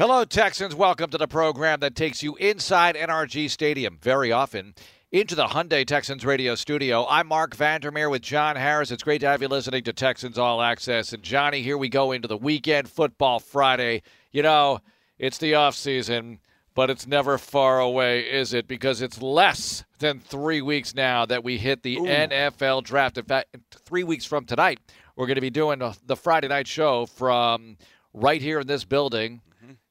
Hello, Texans. Welcome to the program that takes you inside NRG Stadium very often into the Hyundai Texans radio studio. I'm Marc Vandermeer with John Harris. It's great to have you listening to Texans All Access. And Johnny, here we go into the weekend football Friday. You know, it's the off season, but it's never far away, is it? Because it's less than three weeks now that we hit the Ooh. NFL draft. In fact, three weeks from tonight, we're going to be doing the Friday night show from right here in this building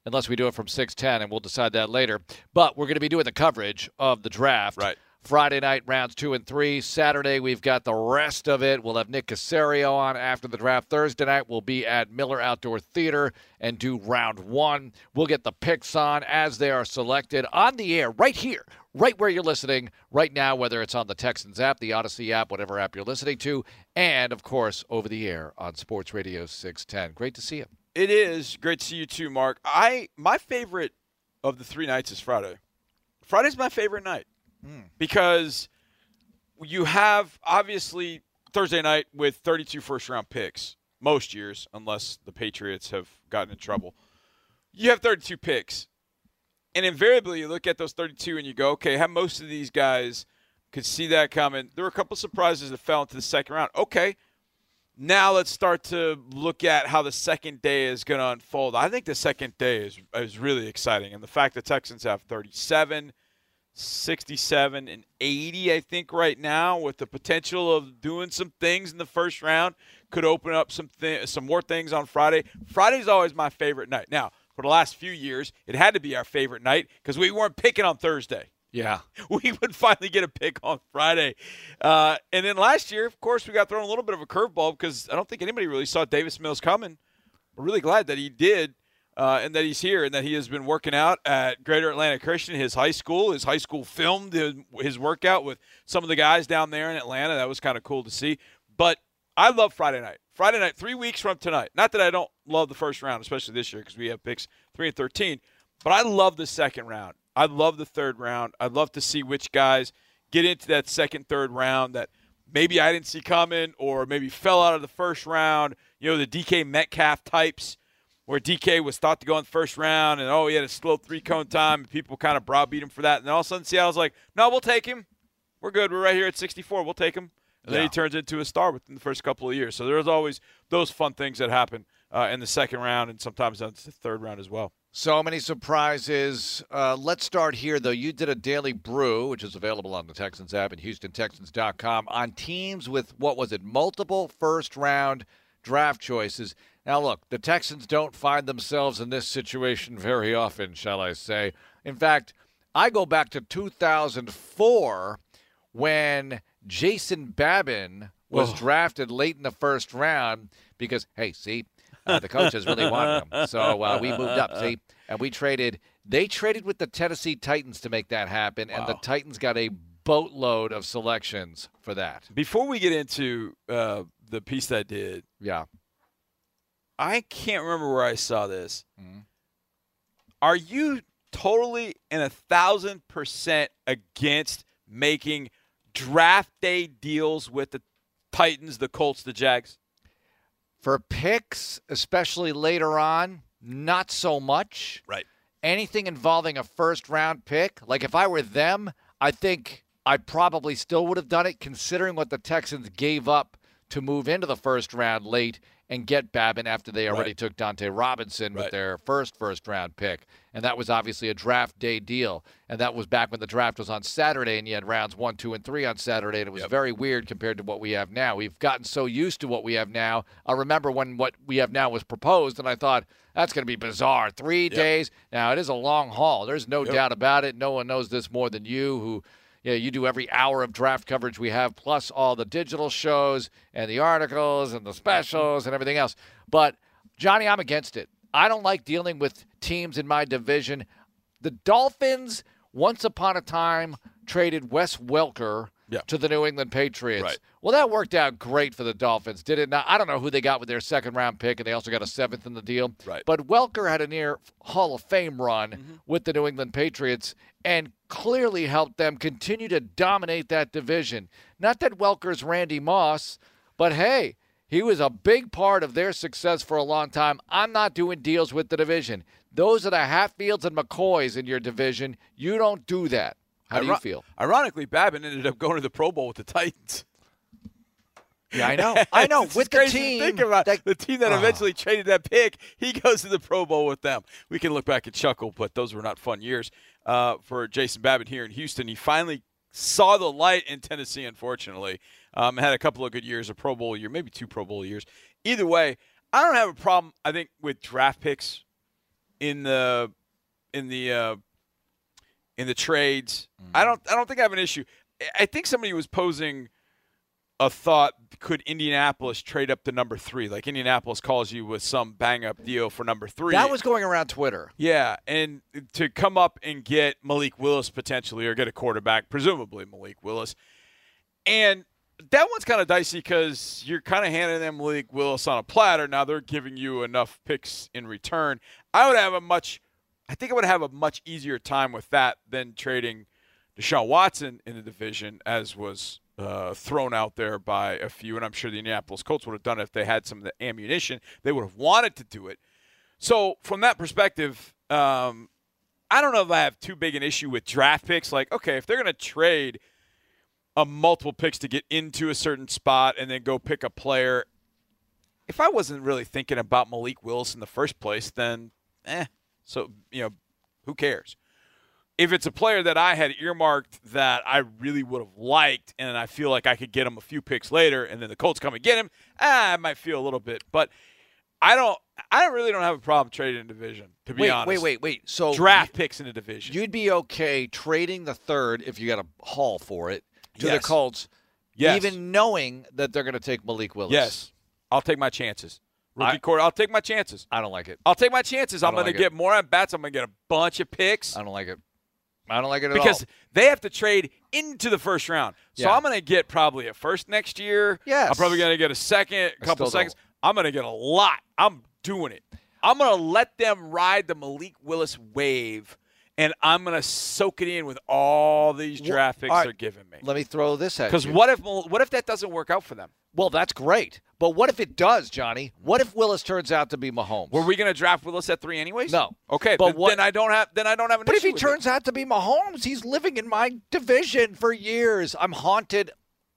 unless we do it from 610, and we'll decide that later. But we're going to be doing the coverage of the draft. Right. Friday night, rounds two and three. Saturday, we've got the rest of it. We'll have Nick Caserio on after the draft. Thursday night, we'll be at Miller Outdoor Theater and do round one. We'll get the picks on as they are selected on the air right here, right where you're listening right now, whether it's on the Texans app, the Odyssey app, whatever app you're listening to, and of course, over the air on Sports Radio 610. Great to see you. It is great to see you too, Mark. I my favorite of the three nights is Friday. Friday's my favorite night mm. because you have obviously Thursday night with 32 first round picks most years, unless the Patriots have gotten in trouble. You have 32 picks, and invariably you look at those 32 and you go, okay, how most of these guys could see that coming. There were a couple surprises that fell into the second round. Okay, now let's start to look at how the second day is going to unfold. I think the second day is is really exciting, and the fact that Texans have 37, 67, and 80, I think right now, with the potential of doing some things in the first round, could open up some th- some more things on Friday. Friday's always my favorite night. Now, for the last few years, it had to be our favorite night because we weren't picking on Thursday. Yeah. We would finally get a pick on Friday. Uh, and then last year, of course, we got thrown a little bit of a curveball because I don't think anybody really saw Davis Mills coming. We're really glad that he did uh, and that he's here and that he has been working out at Greater Atlanta Christian, his high school. His high school filmed his, his workout with some of the guys down there in Atlanta. That was kind of cool to see. But I love Friday night. Friday night, three weeks from tonight. Not that I don't love the first round, especially this year because we have picks 3 and 13, but I love the second round. I love the third round. I'd love to see which guys get into that second, third round that maybe I didn't see coming or maybe fell out of the first round. You know, the DK Metcalf types where DK was thought to go in the first round and, oh, he had a slow three cone time and people kind of browbeat him for that. And then all of a sudden Seattle's like, no, we'll take him. We're good. We're right here at 64. We'll take him. And yeah. then he turns into a star within the first couple of years. So there's always those fun things that happen uh, in the second round and sometimes in the third round as well. So many surprises. Uh, let's start here, though. You did a daily brew, which is available on the Texans app at HoustonTexans.com, on teams with, what was it, multiple first round draft choices. Now, look, the Texans don't find themselves in this situation very often, shall I say. In fact, I go back to 2004 when Jason Babin was drafted late in the first round because, hey, see, uh, the coaches really wanted him. So uh, we moved up, see, and we traded. They traded with the Tennessee Titans to make that happen, wow. and the Titans got a boatload of selections for that. Before we get into uh, the piece that did, yeah, I can't remember where I saw this. Mm-hmm. Are you totally and a thousand percent against making draft day deals with the Titans, the Colts, the Jags? For picks, especially later on, not so much. Right. Anything involving a first round pick, like if I were them, I think I probably still would have done it considering what the Texans gave up to move into the first round late and get Babin after they already right. took Dunta Robinson right. with their first first round pick. And that was obviously a draft day deal. And that was back when the draft was on Saturday and you had rounds one, two, and three on Saturday. And it was yep. very weird compared to what we have now. We've gotten so used to what we have now. I remember when what we have now was proposed, and I thought, that's going to be bizarre. Three yep. days. Now, it is a long haul. There's no yep. doubt about it. No one knows this more than you, who you, know, you do every hour of draft coverage we have, plus all the digital shows and the articles and the specials and everything else. But, Johnny, I'm against it. I don't like dealing with teams in my division. The Dolphins, once upon a time, traded Wes Welker yeah. to the New England Patriots. Right. Well, that worked out great for the Dolphins, did it not? I don't know who they got with their second round pick, and they also got a seventh in the deal. Right. But Welker had a near Hall of Fame run mm-hmm. with the New England Patriots and clearly helped them continue to dominate that division. Not that Welker's Randy Moss, but hey, He was a big part of their success for a long time. I'm not doing deals with the division. Those are the Hatfields and McCoys in your division. You don't do that. How do you feel? Ironically, Babin ended up going to the Pro Bowl with the Titans. Yeah, I know. I know. It's with the crazy to team, think about that- the team that Oh. eventually traded that pick, he goes to the Pro Bowl with them. We can look back and chuckle, but those were not fun years uh, for Jason Babin here in Houston. He finally saw the light in Tennessee, unfortunately. Um, had a couple of good years, a Pro Bowl year, maybe two Pro Bowl years. Either way, I don't have a problem. I think with draft picks in the in the uh, in the trades, I don't I don't think I have an issue. I think somebody was posing a thought could Indianapolis trade up to number three? Like Indianapolis calls you with some bang up deal for number three. that was going around Twitter. yeah, and to come up and get Malik Willis potentially or get a quarterback, presumably Malik Willis. And that one's kind of dicey because you're kind of handing them Malik Willis on a platter. Now they're giving you enough picks in return. I would have a much, I think I would have a much easier time with that than trading Deshaun Watson in the division, as was uh, thrown out there by a few. And I'm sure the Indianapolis Colts would have done it if they had some of the ammunition. They would have wanted to do it. So from that perspective, um, I don't know if I have too big an issue with draft picks. Like, okay, if they're going to trade a multiple picks to get into a certain spot and then go pick a player, if I wasn't really thinking about Malik Willis in the first place, then eh. So you know, who cares? If it's a player that I had earmarked that I really would have liked, and I feel like I could get him a few picks later, and then the Colts come and get him, ah, I might feel a little bit. But I don't. I really don't have a problem trading in division. To be Wait, honest, wait, wait, wait. So Draft picks in a division. You'd be okay trading the third if you got a haul for it to the Colts, Yes. even knowing that they're going to take Malik Willis. yes, I'll take my chances. Rookie I- quarter. I'll take my chances. I don't like it. I'll take my chances. I'm going like to get more at bats. I'm going to get a bunch of picks I don't like it. I don't like it at because all. they have to trade into the first round. So Yeah. I'm going to get probably a first next year. Yes. I'm probably going to get a second, a couple seconds. I'm going to get a lot. I'm doing it. I'm going to let them ride the Malik Willis wave, and I'm going to soak it in with all these draft picks right. they're giving me. Let me throw this at Because you. what if what if that doesn't work out for them? Well, that's great. But what if it does, Johnny? What if Willis turns out to be Mahomes? Were we going to draft Willis at three anyways? No. Okay, But what- then I don't have then I don't have an But if he turns out to be Mahomes, he's living in my division for years. I'm haunted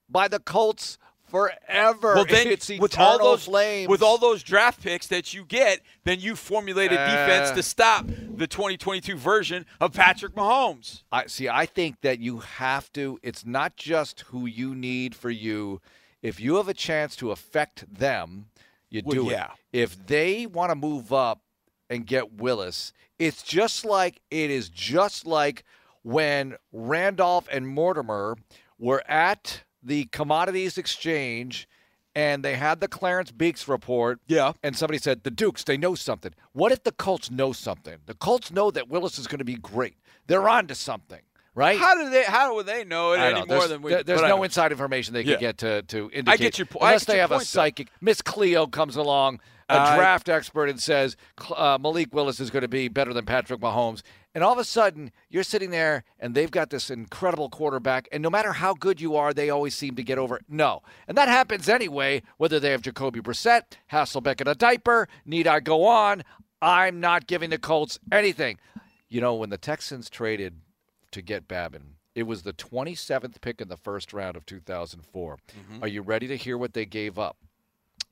by the Colts forever. Well, then it's with all those flames. with all those draft picks that you get, then you formulate a defense Uh. to stop the 2022 version of Patrick Mahomes. I see. I think that you have to. It's not just who you need for you. If you have a chance to affect them, you Well, do yeah. it. If they want to move up and get Willis, it's just like it is just like when Randolph and Mortimer were at the commodities exchange and they had the Clarence Beeks report Yeah. and somebody said the Dukes they know something. What if the Colts know something? The Colts know that Willis is going to be great. They're on to something, right? How do they? How would they know it any know. more There's, than we? there- there's no inside information they can Yeah. get to to indicate. I get your point. Unless get they have a point, though. psychic. Miss Cleo comes along, a I- draft expert, and says uh, Malik Willis is going to be better than Patrick Mahomes. And all of a sudden, you're sitting there, and they've got this incredible quarterback. And no matter how good you are, they always seem to get over. it. No, and that happens anyway. Whether they have Jacoby Brissett, Hasselbeck in a diaper, need I go on? I'm not giving the Colts anything. You know, when the Texans traded to get Babin. It was the 27th pick in the first round of 2004. Mm-hmm. Are you ready to hear what they gave up?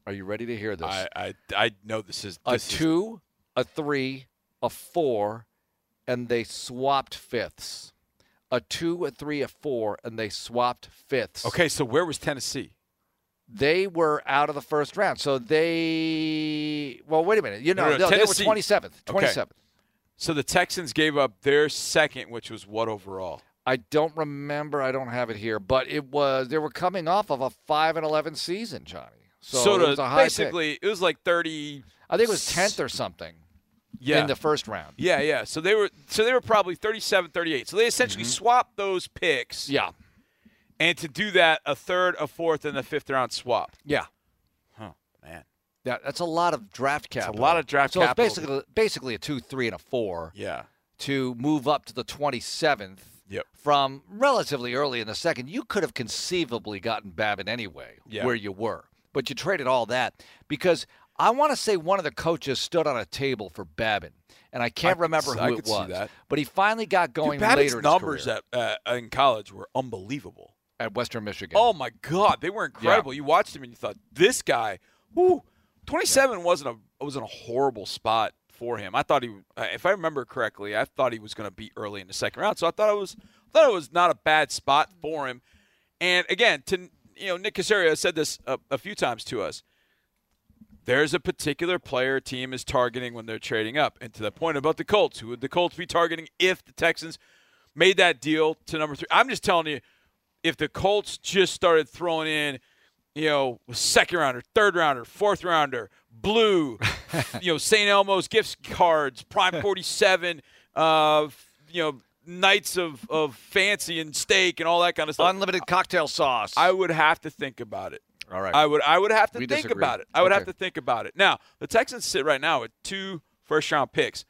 Are you ready to hear this? I, I I know this is a this is- two, a three, a four, and they swapped fifths. A two, a three, a four, and they swapped fifths. Okay, so where was Tennessee? They were out of the first round. So they, well, wait a minute. You know, No, no, no, they were twenty seventh. Twenty seventh. So the Texans gave up their second, which was what overall? I don't remember. I don't have it here, but it was they were coming off of a five and eleven season, Johnny. So, it to- high pick. basically, it was like thirty. I think it was tenth or something Yeah. in the first round. yeah, yeah. So they were so they were probably 37, 38. So they essentially swapped those picks. Mm-hmm. Yeah, And to do that, a third, a fourth, and a fifth round swap. yeah, Huh, man. yeah. That's a lot of draft capital. A lot of draft so capital. it's basically basically a two, three, and a four Yeah. to move up to the twenty seventh. Yep. From relatively early in the second, you could have conceivably gotten Babin anyway, Yeah. where you were. But you traded all that because I want to say one of the coaches stood on a table for Babin, and I can't I remember could- who I it could see was. that. But he finally got going Dude, Babin's later in numbers at, uh, in college were unbelievable. at Western Michigan. Oh my God, they were incredible. You watched him and you thought, this guy, whoo, 27 wasn't a wasn't a horrible spot for him. I thought he, uh, if I remember correctly, I thought he was going to be early in the second round. So I thought it was thought it was not a bad spot for him. And again, to you know, Nick Caserio has said this a, a few times to us. There's a particular player team is targeting when they're trading up. And to the point about the Colts, who would the Colts be targeting if the Texans made that deal to number three? I'm just telling you, if the Colts just started throwing in, you know, second rounder, third rounder, fourth rounder, blue, you know, St. Elmo's gift cards, Prime 47, uh, you know, nights of, of fancy and steak and all that kind of stuff. Unlimited cocktail sauce. I would have to think about it. all right. I would I would have to We think disagree. about it. I would have to think about it. Now, the Texans sit right now with two first round picks.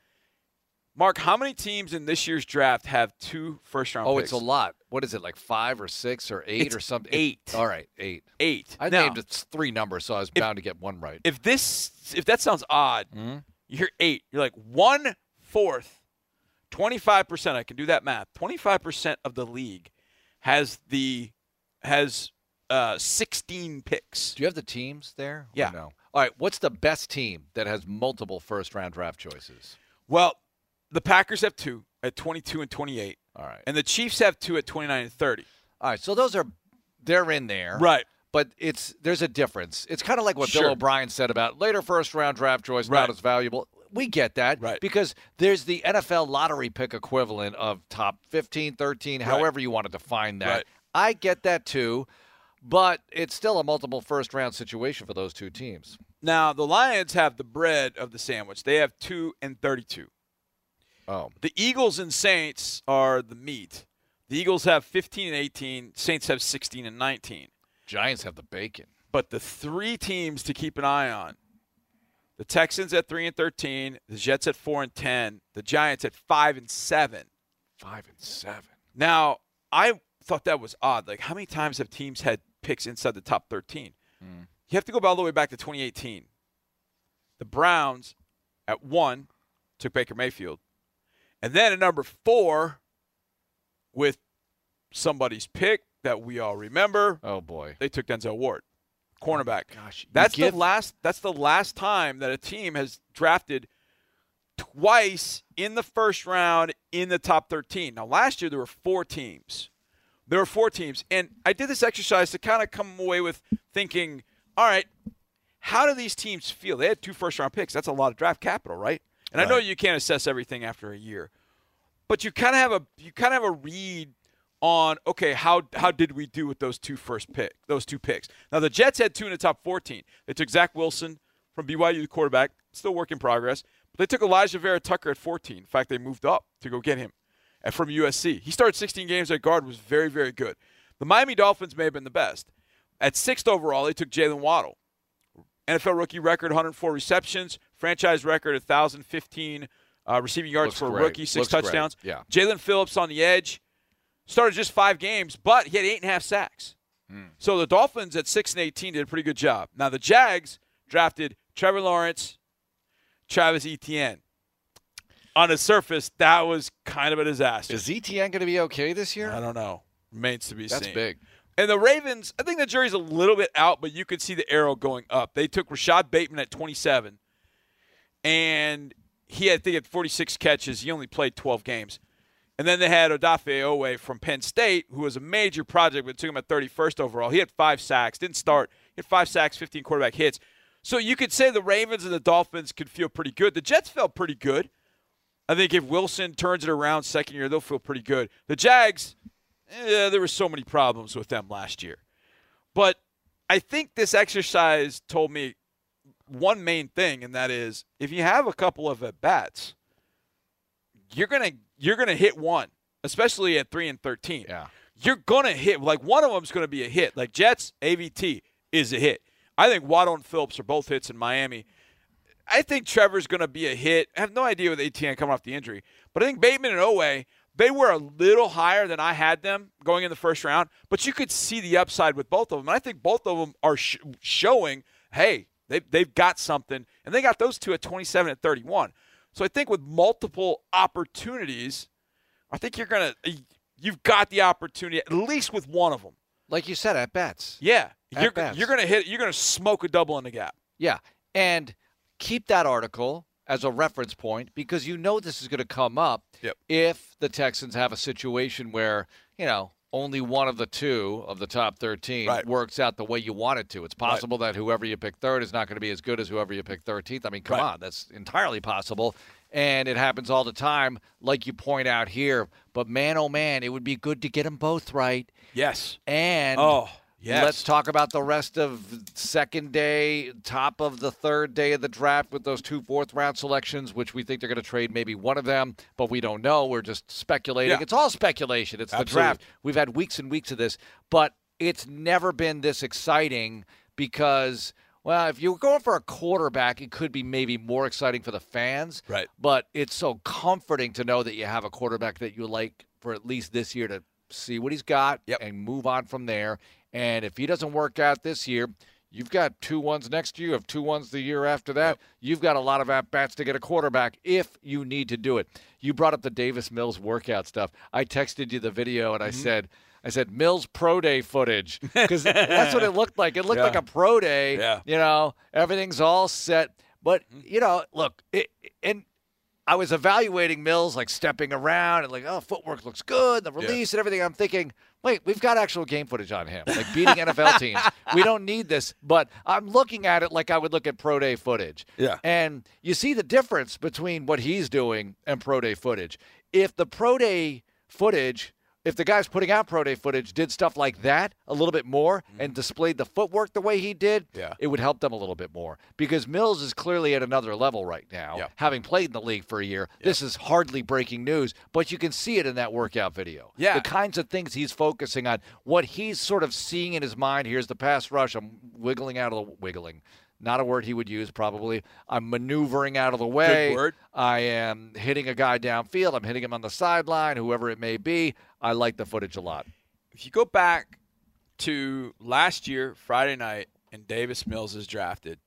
Mark, how many teams in this year's draft have two first round oh, picks? it's a lot. What is it, like five or six or eight It's or something? eight. All right, eight. Eight. I now, named it three numbers, so I was bound to get one right. if this if that sounds odd, Mm-hmm. you hear eight. You're like one fourth, twenty five percent. I can do that math. Twenty five percent of the league has the has uh, sixteen picks. Do you have the teams there? Yeah. No. All right. What's the best team that has multiple first round draft choices? Well, the Packers have two at twenty two and twenty eight, All right. and the Chiefs have two at twenty nine and thirty. All right. So those are they're in there. Right. But it's there's a difference. It's kind of like what Sure. Bill O'Brien said about later first round draft choice Right. not as valuable. We get that. Right. Because there's the NFL lottery pick equivalent of top 15, 13, however you want to define that. Right. I get that too, but it's still a multiple first round situation for those two teams. Now the Lions have the bread of the sandwich. They have two and thirty two. Oh. The Eagles and Saints are the meat. The Eagles have 15 and 18. Saints have 16 and 19. Giants have the bacon. But the three teams to keep an eye on: the Texans at three and 13, the Jets at four and 10, the Giants at five and seven. Five and seven. Now, I thought that was odd. Like, how many times have teams had picks inside the top 13? Hmm. You have to go all the way back to 2018. The Browns at one took Baker Mayfield. And then at number four, with somebody's pick that we all remember, Oh boy. they took Denzel Ward, cornerback. Oh, gosh, That's give- the last. That's the last time that a team has drafted twice in the first round in the top 13. Now, last year there were four teams. There were four teams, and I did this exercise to kind of come away with thinking, all right, how do these teams feel? They had two first round picks. That's a lot of draft capital, right? And I know you can't assess everything after a year, but you kind of have a you kind of have a read on okay how how did we do with those two first pick those two picks? Now the jets had two in the top 14 they took zach wilson from byu the quarterback still work in progress but they took Alijah Vera-Tucker at 14 in fact they moved up to go get him uh, from usc he started 16 games at guard was very very good. The miami dolphins may have been the best. At sixth overall they took Jaylen Waddle. Nfl rookie record 104 receptions franchise record 1015 uh, receiving yards Looks for a rookie six Looks great. touchdowns. Yeah. Jaelan Phillips on the edge started just five games, but he had eight and a half sacks. Hmm. So the Dolphins at six and eighteen did a pretty good job. Now the Jags drafted Trevor Lawrence, Travis Etienne. On the surface, that was kind of a disaster. Is Etienne going to be okay this year? I don't know. Remains to be That's seen. big. And the Ravens, I think the jury's a little bit out, but you could see the arrow going up. They took Rashod Bateman at 27, and he had, I think, had 46 catches. He only played 12 games. And then they had Odafe Oweh from Penn State, who was a major project, but took him at 31st overall. He had five sacks, didn't start. He had five sacks, 15 quarterback hits. So you could say the Ravens and the Dolphins could feel pretty good. The Jets felt pretty good. I think if Wilson turns it around second year, they'll feel pretty good. The Jags, eh, there were so many problems with them last year. But I think this exercise told me one main thing, and that is if you have a couple of at bats, you're gonna you're gonna hit one, especially at three and thirteen. Yeah. You're gonna hit like one of them's gonna be a hit. Like Jets AVT is a hit. I think Waddle and Phillips are both hits in Miami. I think Trevor's going to be a hit. I have no idea with Etienne coming off the injury, but I think Bateman and Oweh, they were a little higher than I had them going in the first round, but you could see the upside with both of them. And I think both of them are sh- showing, hey, they, they've got something. And they got those two at 27 and 31. So I think with multiple opportunities, I think you're going to, you've got the opportunity, at least with one of them. Like you said, at bats. Yeah. At You're, bats. you're going to hit, you're going to smoke a double in the gap. Yeah. And keep that article as a reference point because you know this is going to come up Yep. if the Texans have a situation where, you know, only one of the two of the top 13 Right. works out the way you want it to. It's possible that whoever you pick third is not going to be as good as whoever you pick 13th. I mean, come Right. on, that's entirely possible. And it happens all the time, like you point out here. But man, oh man, it would be good to get them both right. Yes. And Oh, yes. Let's talk about the rest of second day, top of the third day of the draft with those two fourth round selections, which we think they're going to trade maybe one of them, but we don't know. We're just speculating. Yeah. It's all speculation. It's the draft. We've had weeks and weeks of this, but it's never been this exciting because. Well, if you're going for a quarterback, it could be maybe more exciting for the fans. Right. But it's so comforting to know that you have a quarterback that you like for at least this year to see what he's got Yep. and move on from there. And if he doesn't work out this year, you've got two ones next year, you have two ones the year after that. You've got a lot of at bats to get a quarterback if you need to do it. You brought up the Davis Mills workout stuff. I texted you the video and I Mm-hmm. said, I said Mills pro day footage because that's what it looked like. It looked Yeah. like a pro day. Yeah. You know, everything's all set. But you know, look, it, and I was evaluating Mills, like stepping around and like, oh, footwork looks good, the release and everything. I'm thinking, wait, we've got actual game footage on him, like beating NFL teams. We don't need this, but I'm looking at it like I would look at pro day footage. Yeah. And you see the difference between what he's doing and pro day footage. If the pro day footage, if the guys putting out pro day footage did stuff like that a little bit more and displayed the footwork the way he did, Mm-hmm. Yeah. it would help them a little bit more because Mills is clearly at another level right now. Yeah. Having played in the league for a year, this is hardly breaking news, but you can see it in that workout video. Yeah. The kinds of things he's focusing on, what he's sort of seeing in his mind. Here's the pass rush. I'm wiggling out of the wiggling. Not a word he would use, probably. I'm maneuvering out of the way. word. I am hitting a guy downfield. I'm hitting him on the sideline, whoever it may be. I like the footage a lot. if you go back to last year, Friday night, and Davis Mills is drafted,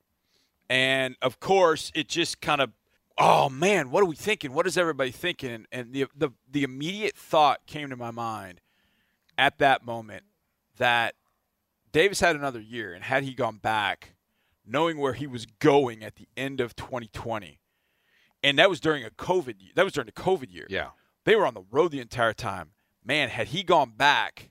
and of course, it just kind of, oh man, what are we thinking? What is everybody thinking? And, the, the the immediate thought came to my mind at that moment that Davis had another year, and had he gone back, knowing where he was going at the end of 2020, and that was during a COVID, that was during the COVID year. Yeah. They were on the road the entire time. Man, had he gone back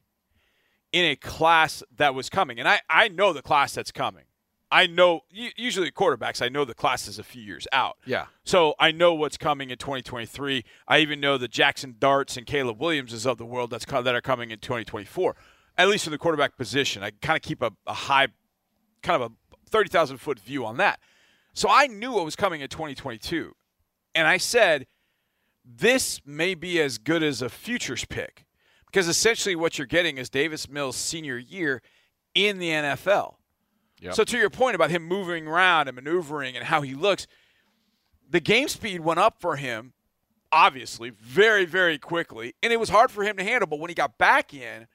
in a class that was coming, and I, I know the class that's coming. I know, usually quarterbacks, I know the class is a few years out. Yeah. So I know what's coming in 2023. I even know the Jackson Darts and Caleb Williamses of the world that's that are coming in 2024. At least in the quarterback position, I kind of keep a, a high, kind of a 30,000 foot view on that. So I knew what was coming in 2022, and I said, this may be as good as a futures pick because essentially what you're getting is Davis Mills' senior year in the NFL. Yep. So to your point about him moving around and maneuvering and how he looks, the game speed went up for him, obviously, very, very quickly. And it was hard for him to handle. But when he got back in,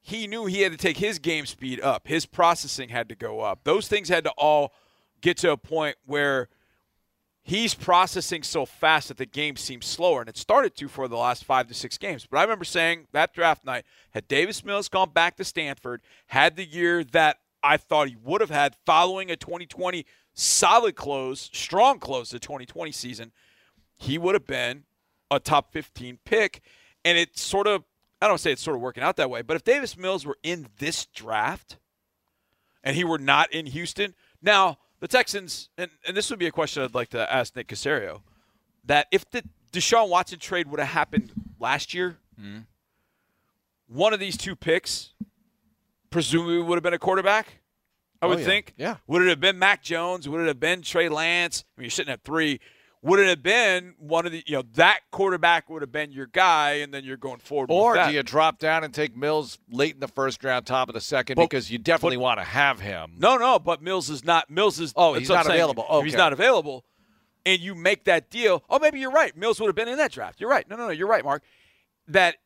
he knew he had to take his game speed up. His processing had to go up. Those things had to all get to a point where he's processing so fast that the game seems slower. And it started to for the last five to six games. But I remember saying that draft night, had Davis Mills gone back to Stanford, had the year that I thought he would have had following a 2020 solid close, strong close to 2020 season, he would have been a top 15 pick. And it sort of, I don't say it's sort of working out that way, but if Davis Mills were in this draft and he were not in Houston, now the Texans, and, and this would be a question I'd like to ask Nick Caserio, that if the Deshaun Watson trade would have happened last year, one of these two picks presumably would have been a quarterback. I would oh, yeah. think. Yeah. Would it have been Mac Jones? Would it have been Trey Lance? I mean, you're sitting at three. Would it have been one of the, you know, that quarterback would have been your guy, and then you're going forward Or with that. do you drop down and take Mills late in the first round, top of the second, But- because you definitely want to have him? No, no, but Mills is not. Mills is. Oh, he's not available. If he's not available, and you make that deal. Oh, maybe you're right. Mills would have been in that draft. You're right. No, no, no. You're right, Mark. that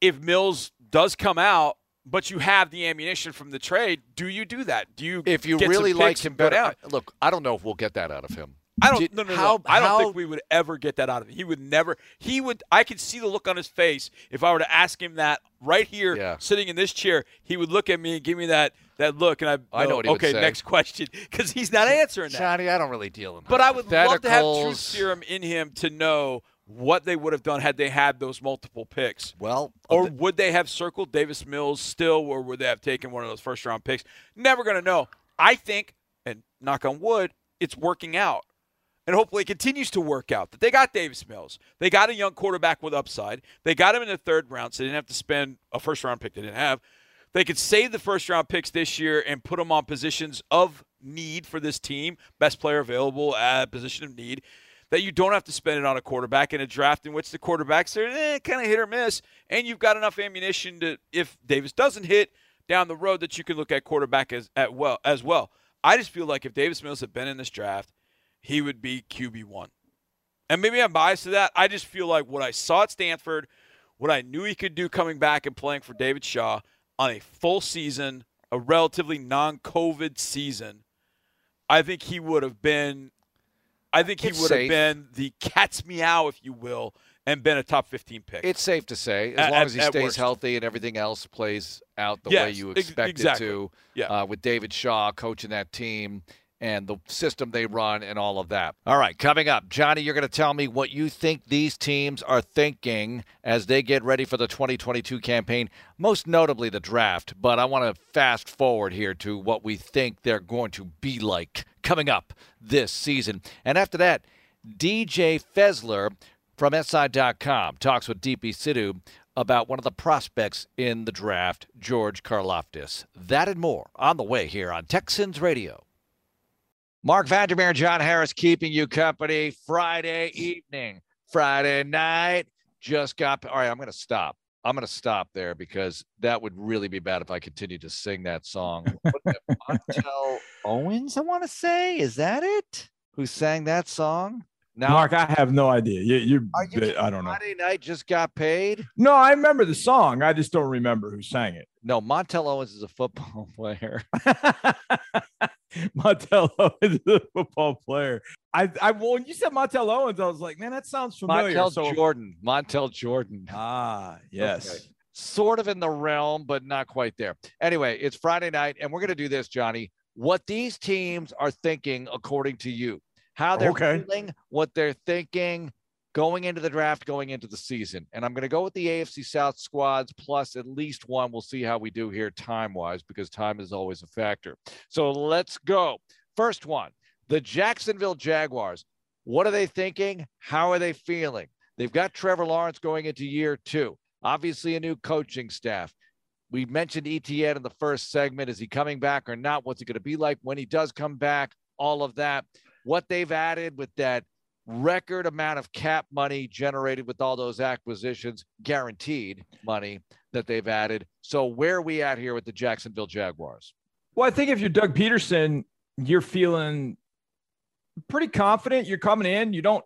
if Mills does come out, but you have the ammunition from the trade, do you do that? Do you if you really like him better? I- Look, I don't know if we'll get that out of him. I don't. Did- no, no, no. how- I don't how- think we would ever get that out of him. He would never. He would. I could see the look on his face if I were to ask him that right here, Yeah. sitting in this chair. He would look at me and give me that that look, and I. I know what he would Okay, next question, because he's not answering that. Johnny, I don't really deal in that. But I would love to have truth serum in him to know what they would have done had they had those multiple picks. Well, uh, Or th- would they have circled Davis Mills still, or would they have taken one of those first round picks? Never going to know. I think, and knock on wood, it's working out. And hopefully it continues to work out. That they got Davis Mills. They got a young quarterback with upside. They got him in the third round, so they didn't have to spend a first round pick they didn't have. They could save the first round picks this year and put them on positions of need for this team, best player available at position of need. That you don't have to spend it on a quarterback in a draft in which the quarterbacks are eh, kind of hit or miss, and you've got enough ammunition to, if Davis doesn't hit down the road, that you can look at quarterback as at well as well. I just feel like if Davis Mills had been in this draft, he would be QB one. And maybe I'm biased to that. I just feel like what I saw at Stanford, what I knew he could do coming back and playing for David Shaw on a full season, a relatively non-COVID season, I think he would have been. I think he It's would safe. have been the cat's meow, if you will, and been a top 15 pick. it's safe to say, as At- long as he stays worst. healthy and everything else plays out the way Yes, you ex- expect exactly. it to, Yeah. uh, with David Shaw coaching that team and the system they run and all of that. All right, coming up, Johnny, you're going to tell me what you think these teams are thinking as they get ready for the 2022 campaign, most notably the draft. But I want to fast forward here to what we think they're going to be like coming up this season. And after that, DJ Fessler from SI.com talks with DP Sidhu about one of the prospects in the draft, George Karlaftis. That and more on the way here on Texans Radio. Marc Vandermeer and John Harris keeping you company Friday evening, Friday night. Just got. All right, I'm going to stop. I'm going to stop there because that would really be bad if I continued to sing that song. What is it, Montel Owens, I want to say. Is that it? Who sang that song? Now, Mark, I have no idea. You, you, you I don't know. Friday night just got paid. No, I remember the song. I just don't remember who sang it. No, Montel Owens is a football player. Montel Owens is a football player. I, I well, when you said Montel Owens, I was like, man, that sounds familiar. Montel So- Jordan. Montell Jordan. ah, yes. Okay. Sort of in the realm, but not quite there. Anyway, it's Friday night, and we're going to do this, Johnny. What these teams are thinking, according to you, how they're Okay. feeling, what they're thinking going into the draft, going into the season. And I'm going to go with the AFC South squads plus at least one. We'll see how we do here time wise, because time is always a factor. So let's go. First one the Jacksonville Jaguars. What are they thinking? How are they feeling? They've got Trevor Lawrence going into year two. Obviously, a new coaching staff. We mentioned Etienne in the first segment. Is he coming back or not? What's it going to be like when he does come back? All of that. What they've added with that record amount of cap money generated with all those acquisitions, guaranteed money that they've added. So, where are we at here with the Jacksonville Jaguars? Well, I think if you're Doug Pederson, you're feeling pretty confident. You're coming in. You don't.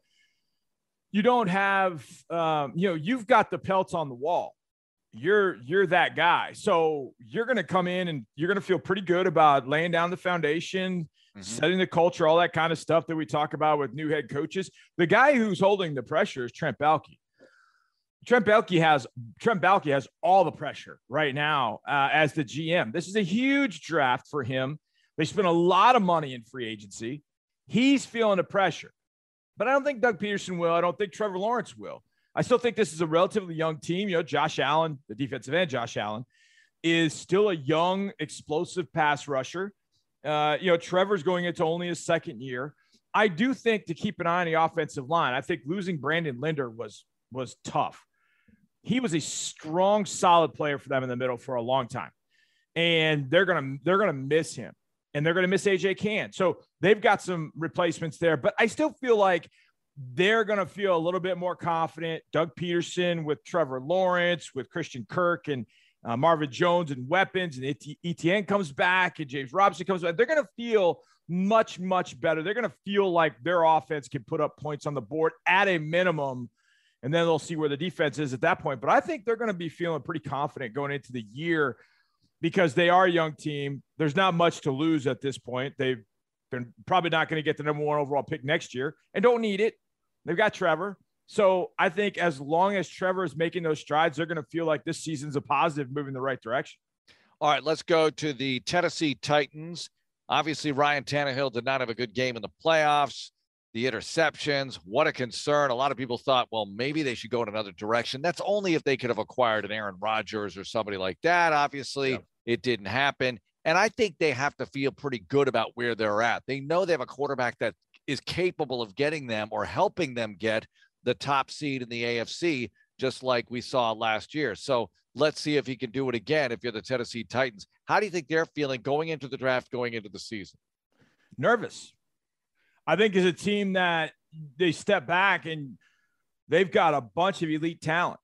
You don't have. Um, you know, you've got the pelts on the wall. You're you're that guy. So you're going to come in and you're going to feel pretty good about laying down the foundation, setting the culture, all that kind of stuff that we talk about with new head coaches. The guy who's holding the pressure is Trent Baalke. Trent Baalke has Trent Baalke has all the pressure right now uh, as the GM. This is a huge draft for him. They spent a lot of money in free agency. He's feeling the pressure, but I don't think Doug Pederson will. I don't think Trevor Lawrence will. I still think this is a relatively young team. You know, Josh Allen, the defensive end, Josh Allen, is still a young, explosive pass rusher. Uh, you know, Trevor's going into only his second year. I do think to keep an eye on the offensive line. I think losing Brandon Linder was was tough. He was a strong, solid player for them in the middle for a long time, and they're gonna they're gonna miss him, and they're gonna miss AJ Cann. So they've got some replacements there, but I still feel like they're going to feel a little bit more confident. Doug Pederson with Trevor Lawrence, with Christian Kirk and uh, Marvin Jones and weapons, and ET- Etienne comes back and James Robinson comes back. They're going to feel much, much better. They're going to feel like their offense can put up points on the board at a minimum and then they'll see where the defense is at that point. But I think they're going to be feeling pretty confident going into the year because they are a young team. There's not much to lose at this point. They've been probably not going to get the number one overall pick next year and don't need it. They've got Trevor. So I think as long as Trevor is making those strides, they're going to feel like this season's a positive, moving the right direction. All right, let's go to the Tennessee Titans. Obviously, Ryan Tannehill did not have a good game in the playoffs. The interceptions, what a concern. A lot of people thought, well, maybe they should go in another direction. That's only if they could have acquired an Aaron Rodgers or somebody like that. Obviously, it didn't happen. And I think they have to feel pretty good about where they're at. They know they have a quarterback that is capable of getting them or helping them get the top seed in the AFC, just like we saw last year. So let's see if he can do it again if you're the Tennessee Titans. How do you think they're feeling going into the draft, going into the season? Nervous. I think as a team that they step back and they've got a bunch of elite talent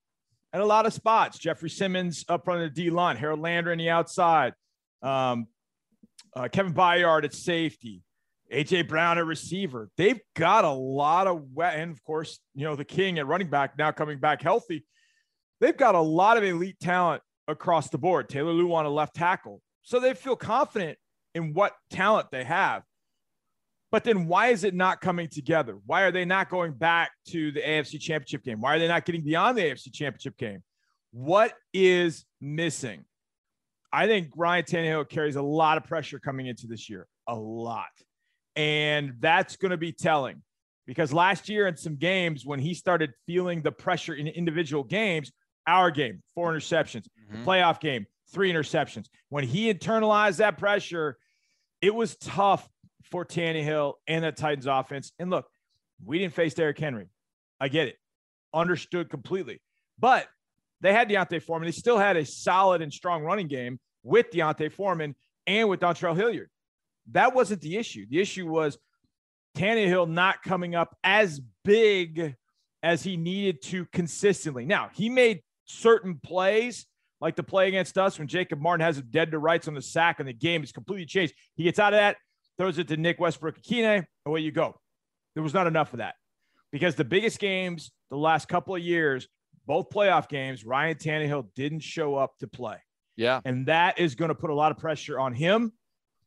and a lot of spots. Jeffrey Simmons up front of the D line, Harold Landry on the outside, um, uh, Kevin Byard at safety, AJ Brown at receiver. They've got a lot of wet, and of course, you know, the king at running back now coming back healthy. They've got a lot of elite talent across the board. Taylor Lewan a left tackle. So they feel confident in what talent they have. But then why is it not coming together? Why are they not going back to the AFC championship game? Why are they not getting beyond the AFC championship game? What is missing? I think Ryan Tannehill carries a lot of pressure coming into this year, a lot. And that's going to be telling because last year in some games, when he started feeling the pressure in individual games, our game, four interceptions, mm-hmm. playoff game, three interceptions. When he internalized that pressure, it was tough for Tannehill and the Titans offense. And look, we didn't face Derrick Henry. I get it. Understood completely. But they had D'Onta Foreman. They still had a solid and strong running game with D'Onta Foreman and with Dontrell Hilliard. That wasn't the issue. The issue was Tannehill not coming up as big as he needed to consistently. Now, he made certain plays, like the play against us when Jacob Martin has it dead to rights on the sack and the game is completely changed. He gets out of that, throws it to Nick Westbrook-Ikhine, away you go. There was not enough of that because the biggest games the last couple of years, both playoff games, Ryan Tannehill didn't show up to play. Yeah. And that is going to put a lot of pressure on him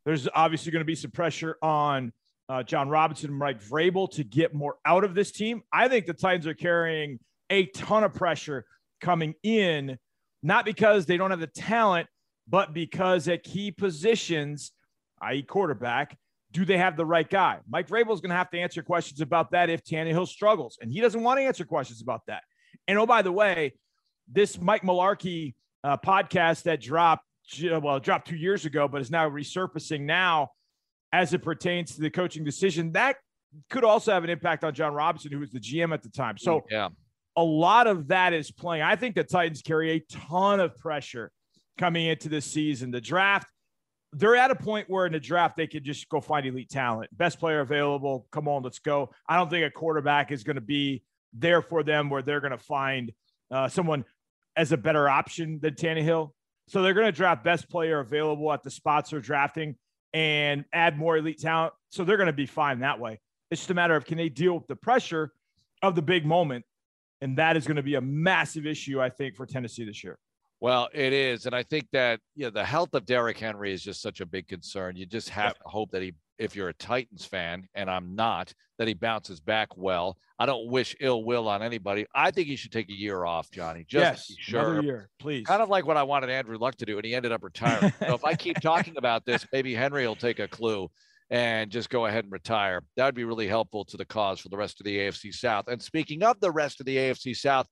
there's obviously going to be some pressure on uh, Jon Robinson and Mike Vrabel to get more out of this team. I think the Titans are carrying a ton of pressure coming in, not because they don't have the talent, but because at key positions, i.e., quarterback, do they have the right guy? Mike Vrabel is going to have to answer questions about that if Tannehill struggles, and he doesn't want to answer questions about that. And oh, by the way, this Mike Mularkey uh, podcast that dropped well, dropped two years ago, but is now resurfacing now as it pertains to the coaching decision. That could also have an impact on Jon Robinson, who was the GM at the time. So, yeah, a lot of that is playing. I think the Titans carry a ton of pressure coming into this season. The draft, they're at a point where in the draft they could just go find elite talent, best player available. Come on, let's go. I don't think a quarterback is going to be there for them where they're going to find uh, someone as a better option than Tannehill. So they're going to draft best player available at the spots they're drafting and add more elite talent. So they're going to be fine that way. It's just a matter of can they deal with the pressure of the big moment? And that is going to be a massive issue, I think, for Tennessee this year. Well, it is. And I think that you know, the health of Derrick Henry is just such a big concern. You just have yep. to hope that he if you're a Titans fan, and I'm not, that he bounces back well. I don't wish ill will on anybody. I think he should take a year off, Johnny. Just yes, sure. Another year, please. Kind of like what I wanted Andrew Luck to do, and he ended up retiring. so if I keep talking about this, maybe Henry will take a clue and just go ahead and retire. That would be really helpful to the cause for the rest of the AFC South. And speaking of the rest of the AFC South,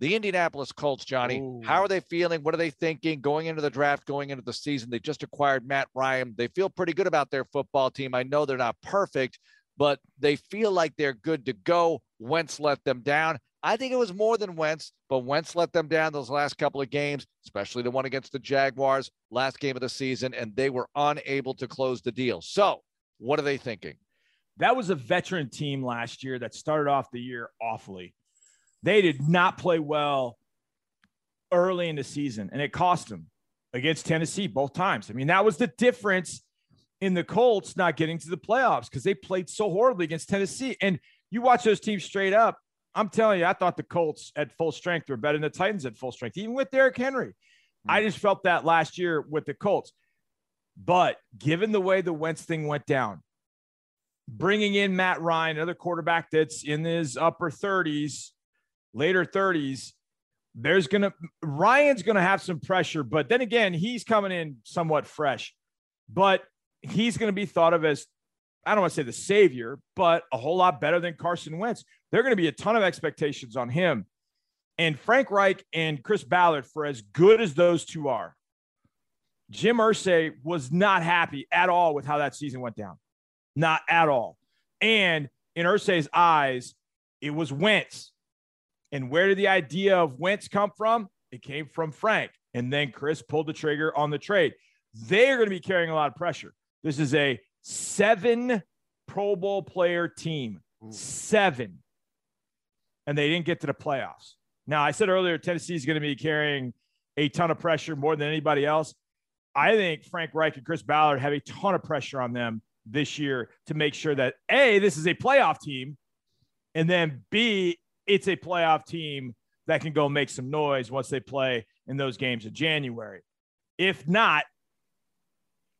the Indianapolis Colts, Johnny, Ooh. how are they feeling? What are they thinking going into the draft, going into the season? They just acquired Matt Ryan. They feel pretty good about their football team. I know they're not perfect, but they feel like they're good to go. Wentz let them down. I think it was more than Wentz, but Wentz let them down those last couple of games, especially the one against the Jaguars, last game of the season, and they were unable to close the deal. So, what are they thinking? That was a veteran team last year that started off the year awfully. They did not play well early in the season, and it cost them against Tennessee both times. I mean, that was the difference in the Colts not getting to the playoffs because they played so horribly against Tennessee. And you watch those teams straight up, I'm telling you, I thought the Colts at full strength were better than the Titans at full strength, even with Derrick Henry. Mm-hmm. I just felt that last year with the Colts. But given the way the Wentz thing went down, bringing in Matt Ryan, another quarterback that's in his upper 30s, later 30s, there's going to, Ryan's going to have some pressure. But then again, he's coming in somewhat fresh, but he's going to be thought of as, I don't want to say the savior, but a whole lot better than Carson Wentz. There are going to be a ton of expectations on him. And Frank Reich and Chris Ballard, for as good as those two are, Jim Irsay was not happy at all with how that season went down. Not at all. And in Irsay's eyes, it was Wentz. And where did the idea of Wentz come from? It came from Frank. And then Chris pulled the trigger on the trade. They are going to be carrying a lot of pressure. This is a seven Pro Bowl player team. Seven. And they didn't get to the playoffs. Now, I said earlier, Tennessee is going to be carrying a ton of pressure more than anybody else. I think Frank Reich and Chris Ballard have a ton of pressure on them this year to make sure that A, this is a playoff team, and then B, it's a playoff team that can go make some noise once they play in those games in January. If not,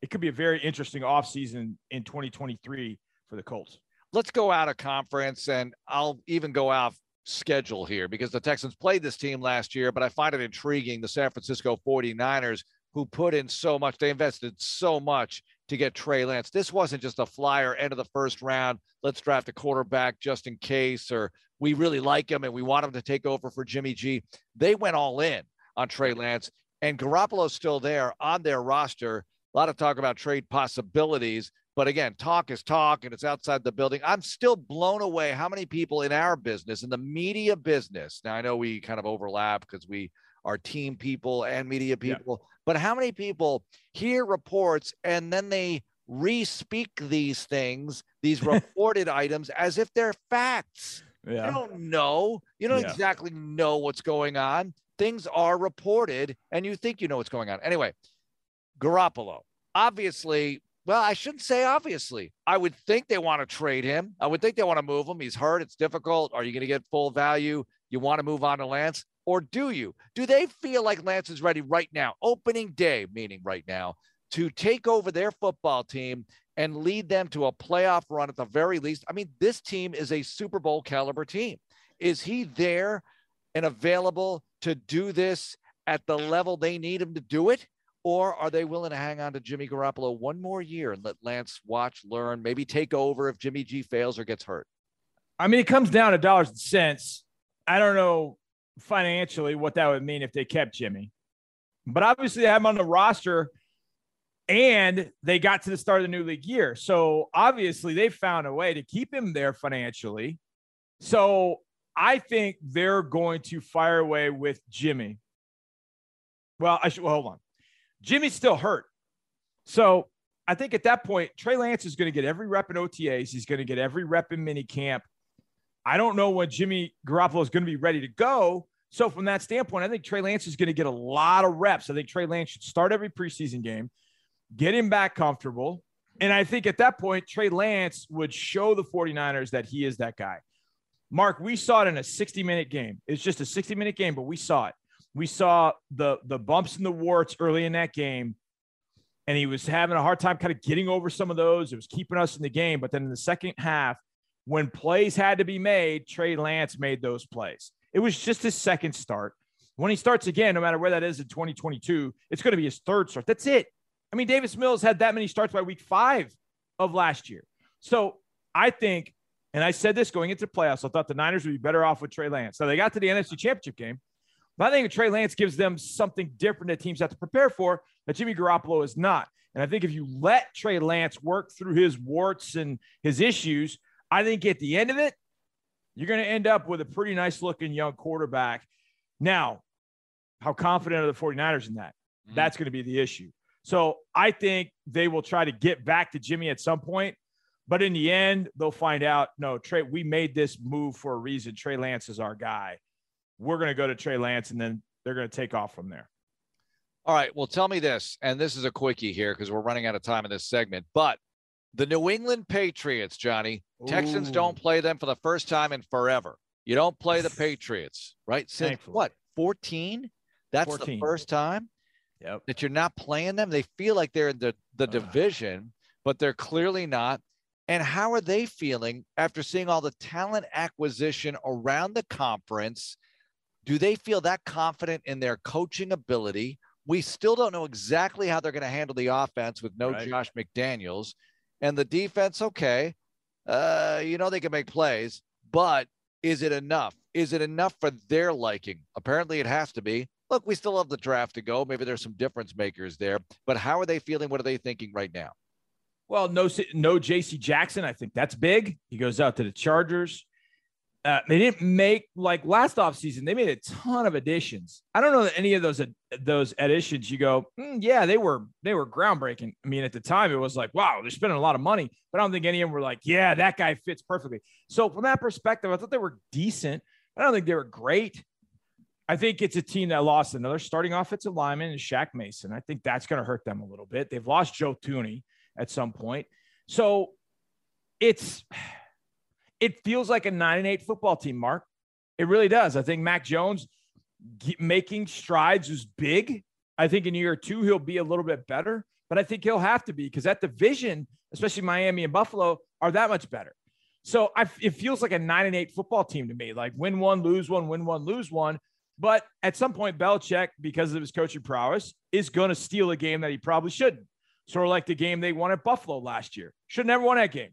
it could be a very interesting offseason in 2023 for the Colts. Let's go out of conference and I'll even go out schedule here because the Texans played this team last year, but I find it intriguing. The San Francisco 49ers who put in so much. They invested so much to get Trey Lance. This wasn't just a flyer end of the first round. Let's draft a quarterback just in case, or we really like him and we want him to take over for Jimmy G. They went all in on Trey Lance, and Garoppolo's still there on their roster. A lot of talk about trade possibilities. But again, talk is talk and it's outside the building. I'm still blown away how many people in our business, in the media business. Now, I know we kind of overlap because we are team people and media people. Yeah. But how many people hear reports and then they re-speak these things, these reported items, as if they're facts? Yeah. You don't know. You don't yeah. exactly know what's going on. Things are reported, and you think you know what's going on. Anyway, Garoppolo. Obviously, well, I shouldn't say obviously. I would think they want to trade him. I would think they want to move him. He's hurt. It's difficult. Are you going to get full value? You want to move on to Lance? Or do you? Do they feel like Lance is ready right now, opening day, meaning right now, to take over their football team and lead them to a playoff run at the very least? I mean, this team is a Super Bowl caliber team. Is he there and available to do this at the level they need him to do it? Or are they willing to hang on to Jimmy Garoppolo one more year and let Lance watch, learn, maybe take over if Jimmy G fails or gets hurt? I mean, it comes down to dollars and cents. I don't know financially what that would mean if they kept Jimmy. But obviously, they have him on the roster and they got to the start of the new league year. So obviously, they found a way to keep him there financially. So I think they're going to fire away with Jimmy. Well, I should well, hold on. Jimmy's still hurt. So I think at that point, Trey Lance is going to get every rep in OTAs. He's going to get every rep in mini camp. I don't know when Jimmy Garoppolo is going to be ready to go. So from that standpoint, I think Trey Lance is going to get a lot of reps. I think Trey Lance should start every preseason game, get him back comfortable. And I think at that point, Trey Lance would show the 49ers that he is that guy. Mark, we saw it in a 60 minute game. It's just a 60 minute game, but we saw it. We saw the the bumps and the warts early in that game. And he was having a hard time kind of getting over some of those. It was keeping us in the game. But then in the second half, when plays had to be made, Trey Lance made those plays. It was just his second start. When he starts again, no matter where that is in 2022, it's going to be his third start. That's it. I mean, Davis Mills had that many starts by week five of last year. So I think, and I said this going into playoffs, I thought the Niners would be better off with Trey Lance. So they got to the NFC Championship game. But I think Trey Lance gives them something different that teams have to prepare for that Jimmy Garoppolo is not. And I think if you let Trey Lance work through his warts and his issues, I think at the end of it, you're going to end up with a pretty nice looking young quarterback. Now, how confident are the 49ers in that? Mm-hmm. That's going to be the issue. So I think they will try to get back to Jimmy at some point. But in the end, they'll find out no, Trey, we made this move for a reason. Trey Lance is our guy. We're going to go to Trey Lance and then they're going to take off from there. All right. Well, tell me this, and this is a quickie here because we're running out of time in this segment. But the New England Patriots, Johnny. Ooh. Texans don't play them for the first time in forever. You don't play the Patriots, right? Since Thankfully. what, 14? That's 14. the first time Yep. that you're not playing them. They feel like they're in the, the division, but they're clearly not. And how are they feeling after seeing all the talent acquisition around the conference? Do they feel that confident in their coaching ability? We still don't know exactly how they're going to handle the offense with no Right. Josh McDaniels. And the defense, okay. Uh, you know they can make plays, but is it enough? Is it enough for their liking? Apparently it has to be. Look, we still have the draft to go. Maybe there's some difference makers there, but how are they feeling? What are they thinking right now? Well, no, no J.C. Jackson. I think that's big. He goes out to the Chargers. Uh, they didn't make like last offseason, they made a ton of additions. I don't know that any of those those additions you go, "Mm, yeah, they were they were groundbreaking. I mean, at the time it was like, wow, they're spending a lot of money, but I don't think any of them were like, yeah, that guy fits perfectly. So from that perspective, I thought they were decent. I don't think they were great. I think it's a team that lost another starting offensive lineman and Shaq Mason. I think that's going to hurt them a little bit. They've lost Joe Thuney at some point. So it's it feels like a nine and eight football team, Mark. It really does. I think Mac Jones making strides is big. I think in year two he'll be a little bit better, but I think he'll have to be because that division, especially Miami and Buffalo, are that much better. So I, it feels like a nine and eight football team to me. Like win one, lose one, win one, lose one. But at some point, Belichick, because of his coaching prowess, is going to steal a game that he probably shouldn't. Sort of like the game they won at Buffalo last year. Should never won that game,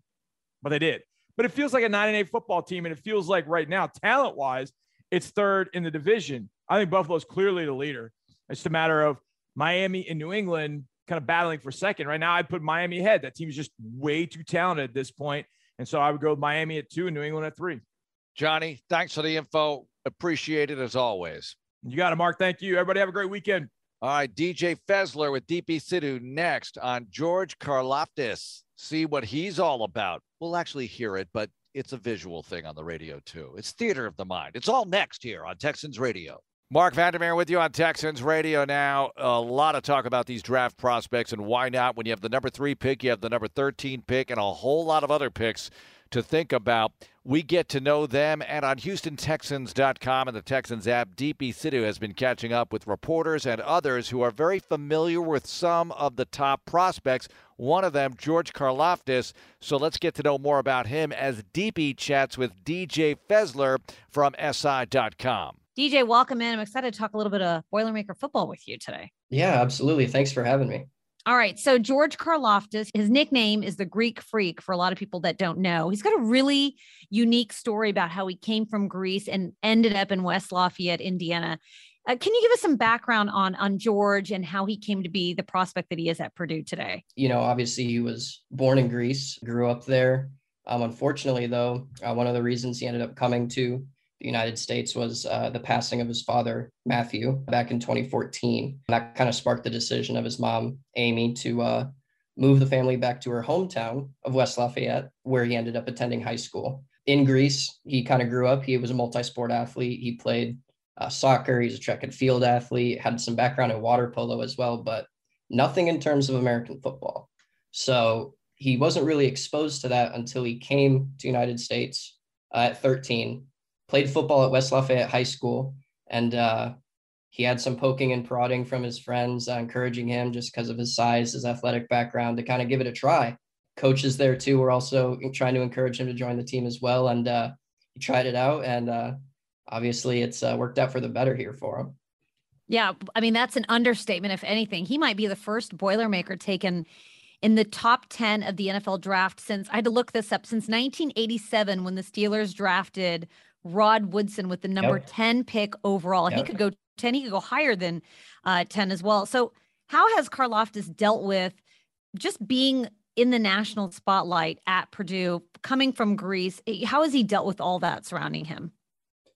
but they did. But it feels like a nine and eight football team, and it feels like right now, talent wise, it's third in the division. I think Buffalo's clearly the leader. It's a matter of Miami and New England kind of battling for second. Right now, I'd put Miami ahead. That team is just way too talented at this point. And so I would go with Miami at two and New England at three. Johnny, thanks for the info. Appreciate it as always. You got it, Mark. Thank you. Everybody have a great weekend. All right, DJ Fessler with DP Sidhu next on George Karlaftis. See what he's all about. We'll actually hear it, but it's a visual thing on the radio too. It's theater of the mind. It's all next here on Texans Radio. Mark Vandermeer with you on Texans Radio now. A lot of talk about these draft prospects and why not when you have the number three pick, you have the number 13 pick, and a whole lot of other picks to think about. We get to know them, and on HoustonTexans.com and the Texans app, DP Sidhu has been catching up with reporters and others who are very familiar with some of the top prospects. One of them, George Karlaftis. So let's get to know more about him as DP chats with DJ Fessler from SI.com. DJ, welcome in. I'm excited to talk a little bit of Boilermaker football with you today. Yeah, absolutely. Thanks for having me. All right. So George Karlaftis, his nickname is the Greek Freak for a lot of people that don't know. He's got a really unique story about how he came from Greece and ended up in West Lafayette, Indiana. Uh, can you give us some background on on George and how he came to be the prospect that he is at Purdue today? You know, obviously he was born in Greece, grew up there. Um, unfortunately, though, uh, one of the reasons he ended up coming to the United States was uh, the passing of his father, Matthew, back in 2014. That kind of sparked the decision of his mom, Amy, to uh, move the family back to her hometown of West Lafayette, where he ended up attending high school. In Greece, he kind of grew up. He was a multi sport athlete. He played uh, soccer, he's a track and field athlete, had some background in water polo as well, but nothing in terms of American football. So he wasn't really exposed to that until he came to United States uh, at 13 played football at West Lafayette High School, and uh, he had some poking and prodding from his friends, uh, encouraging him just because of his size, his athletic background, to kind of give it a try. Coaches there too were also trying to encourage him to join the team as well, and uh, he tried it out, and uh, obviously it's uh, worked out for the better here for him. Yeah, I mean that's an understatement if anything. He might be the first Boilermaker taken in the top 10 of the NFL draft since I had to look this up since 1987 when the Steelers drafted Rod Woodson with the number Yep. 10 pick overall. He could go 10, he could go higher than uh, 10 as well. So, how has Karlaftis dealt with just being in the national spotlight at Purdue, coming from Greece? Eh, How has he dealt with all that surrounding him?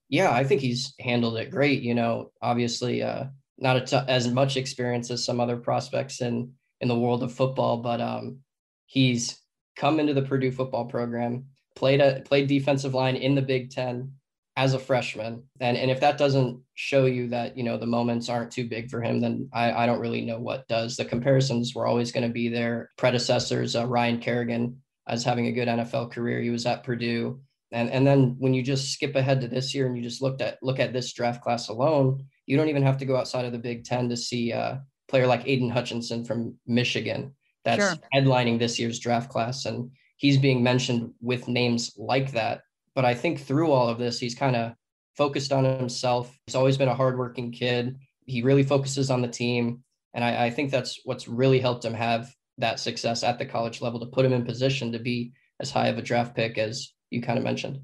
Yeah, I think he's handled it great. You know, obviously, uh, not t- as much experience as some other prospects in in the world of football, but um, he's come into the Purdue football program, played a played defensive line in the Big Ten as a freshman, and and if that doesn't show you that you know the moments aren't too big for him, then I I don't really know what does. The comparisons were always going to be there. Predecessors, uh, Ryan Kerrigan, as having a good NFL career, he was at Purdue And and then when you just skip ahead to this year and you just looked at look at this draft class alone, you don't even have to go outside of the Big Ten to see a player like Aidan Hutchinson from Michigan that's Sure. headlining this year's draft class, and he's being mentioned with names like that. But I think through all of this, he's kind of focused on himself. He's always been a hardworking kid. He really focuses on the team, and I, I think that's what's really helped him have that success at the college level to put him in position to be as high of a draft pick as you kind of mentioned.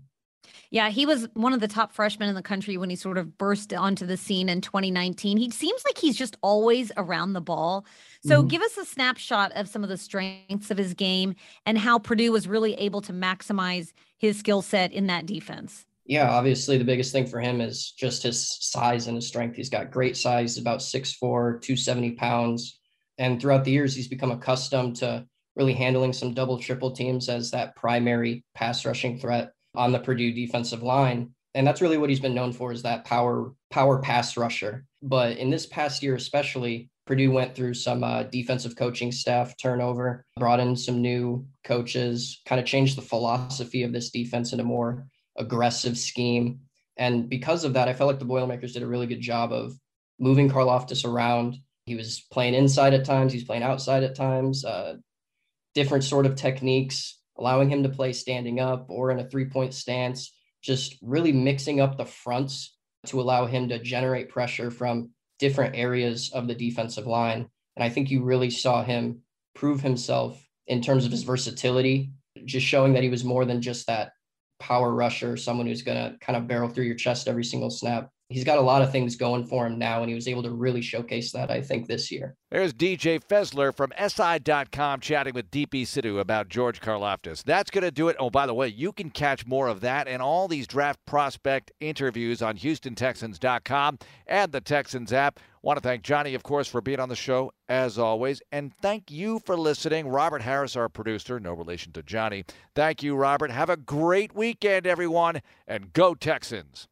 Yeah, he was one of the top freshmen in the country when he sort of burst onto the scene in 2019. He seems like he's just always around the ball. So Mhm. give us a snapshot of some of the strengths of his game and how Purdue was really able to maximize his skill set in that defense. Yeah, obviously the biggest thing for him is just his size and his strength. He's got great size, about 6'4, 270 pounds. And throughout the years, he's become accustomed to really handling some double, triple teams as that primary pass rushing threat on the Purdue defensive line. And that's really what he's been known for is that power, power pass rusher. But in this past year, especially, Purdue went through some uh, defensive coaching staff turnover, brought in some new coaches, kind of changed the philosophy of this defense in a more aggressive scheme. And because of that, I felt like the Boilermakers did a really good job of moving Karlaftis around. He was playing inside at times, he's playing outside at times, uh, different sort of techniques, allowing him to play standing up or in a three point stance, just really mixing up the fronts to allow him to generate pressure from different areas of the defensive line. And I think you really saw him prove himself in terms of his versatility, just showing that he was more than just that power rusher, someone who's going to kind of barrel through your chest every single snap. He's got a lot of things going for him now, and he was able to really showcase that, I think, this year. There's DJ Fessler from SI.com chatting with DP Sidhu about George Karlaftis. That's going to do it. Oh, by the way, you can catch more of that and all these draft prospect interviews on HoustonTexans.com and the Texans app. Want to thank Johnny, of course, for being on the show as always. And thank you for listening. Robert Harris, our producer, no relation to Johnny. Thank you, Robert. Have a great weekend, everyone, and go Texans.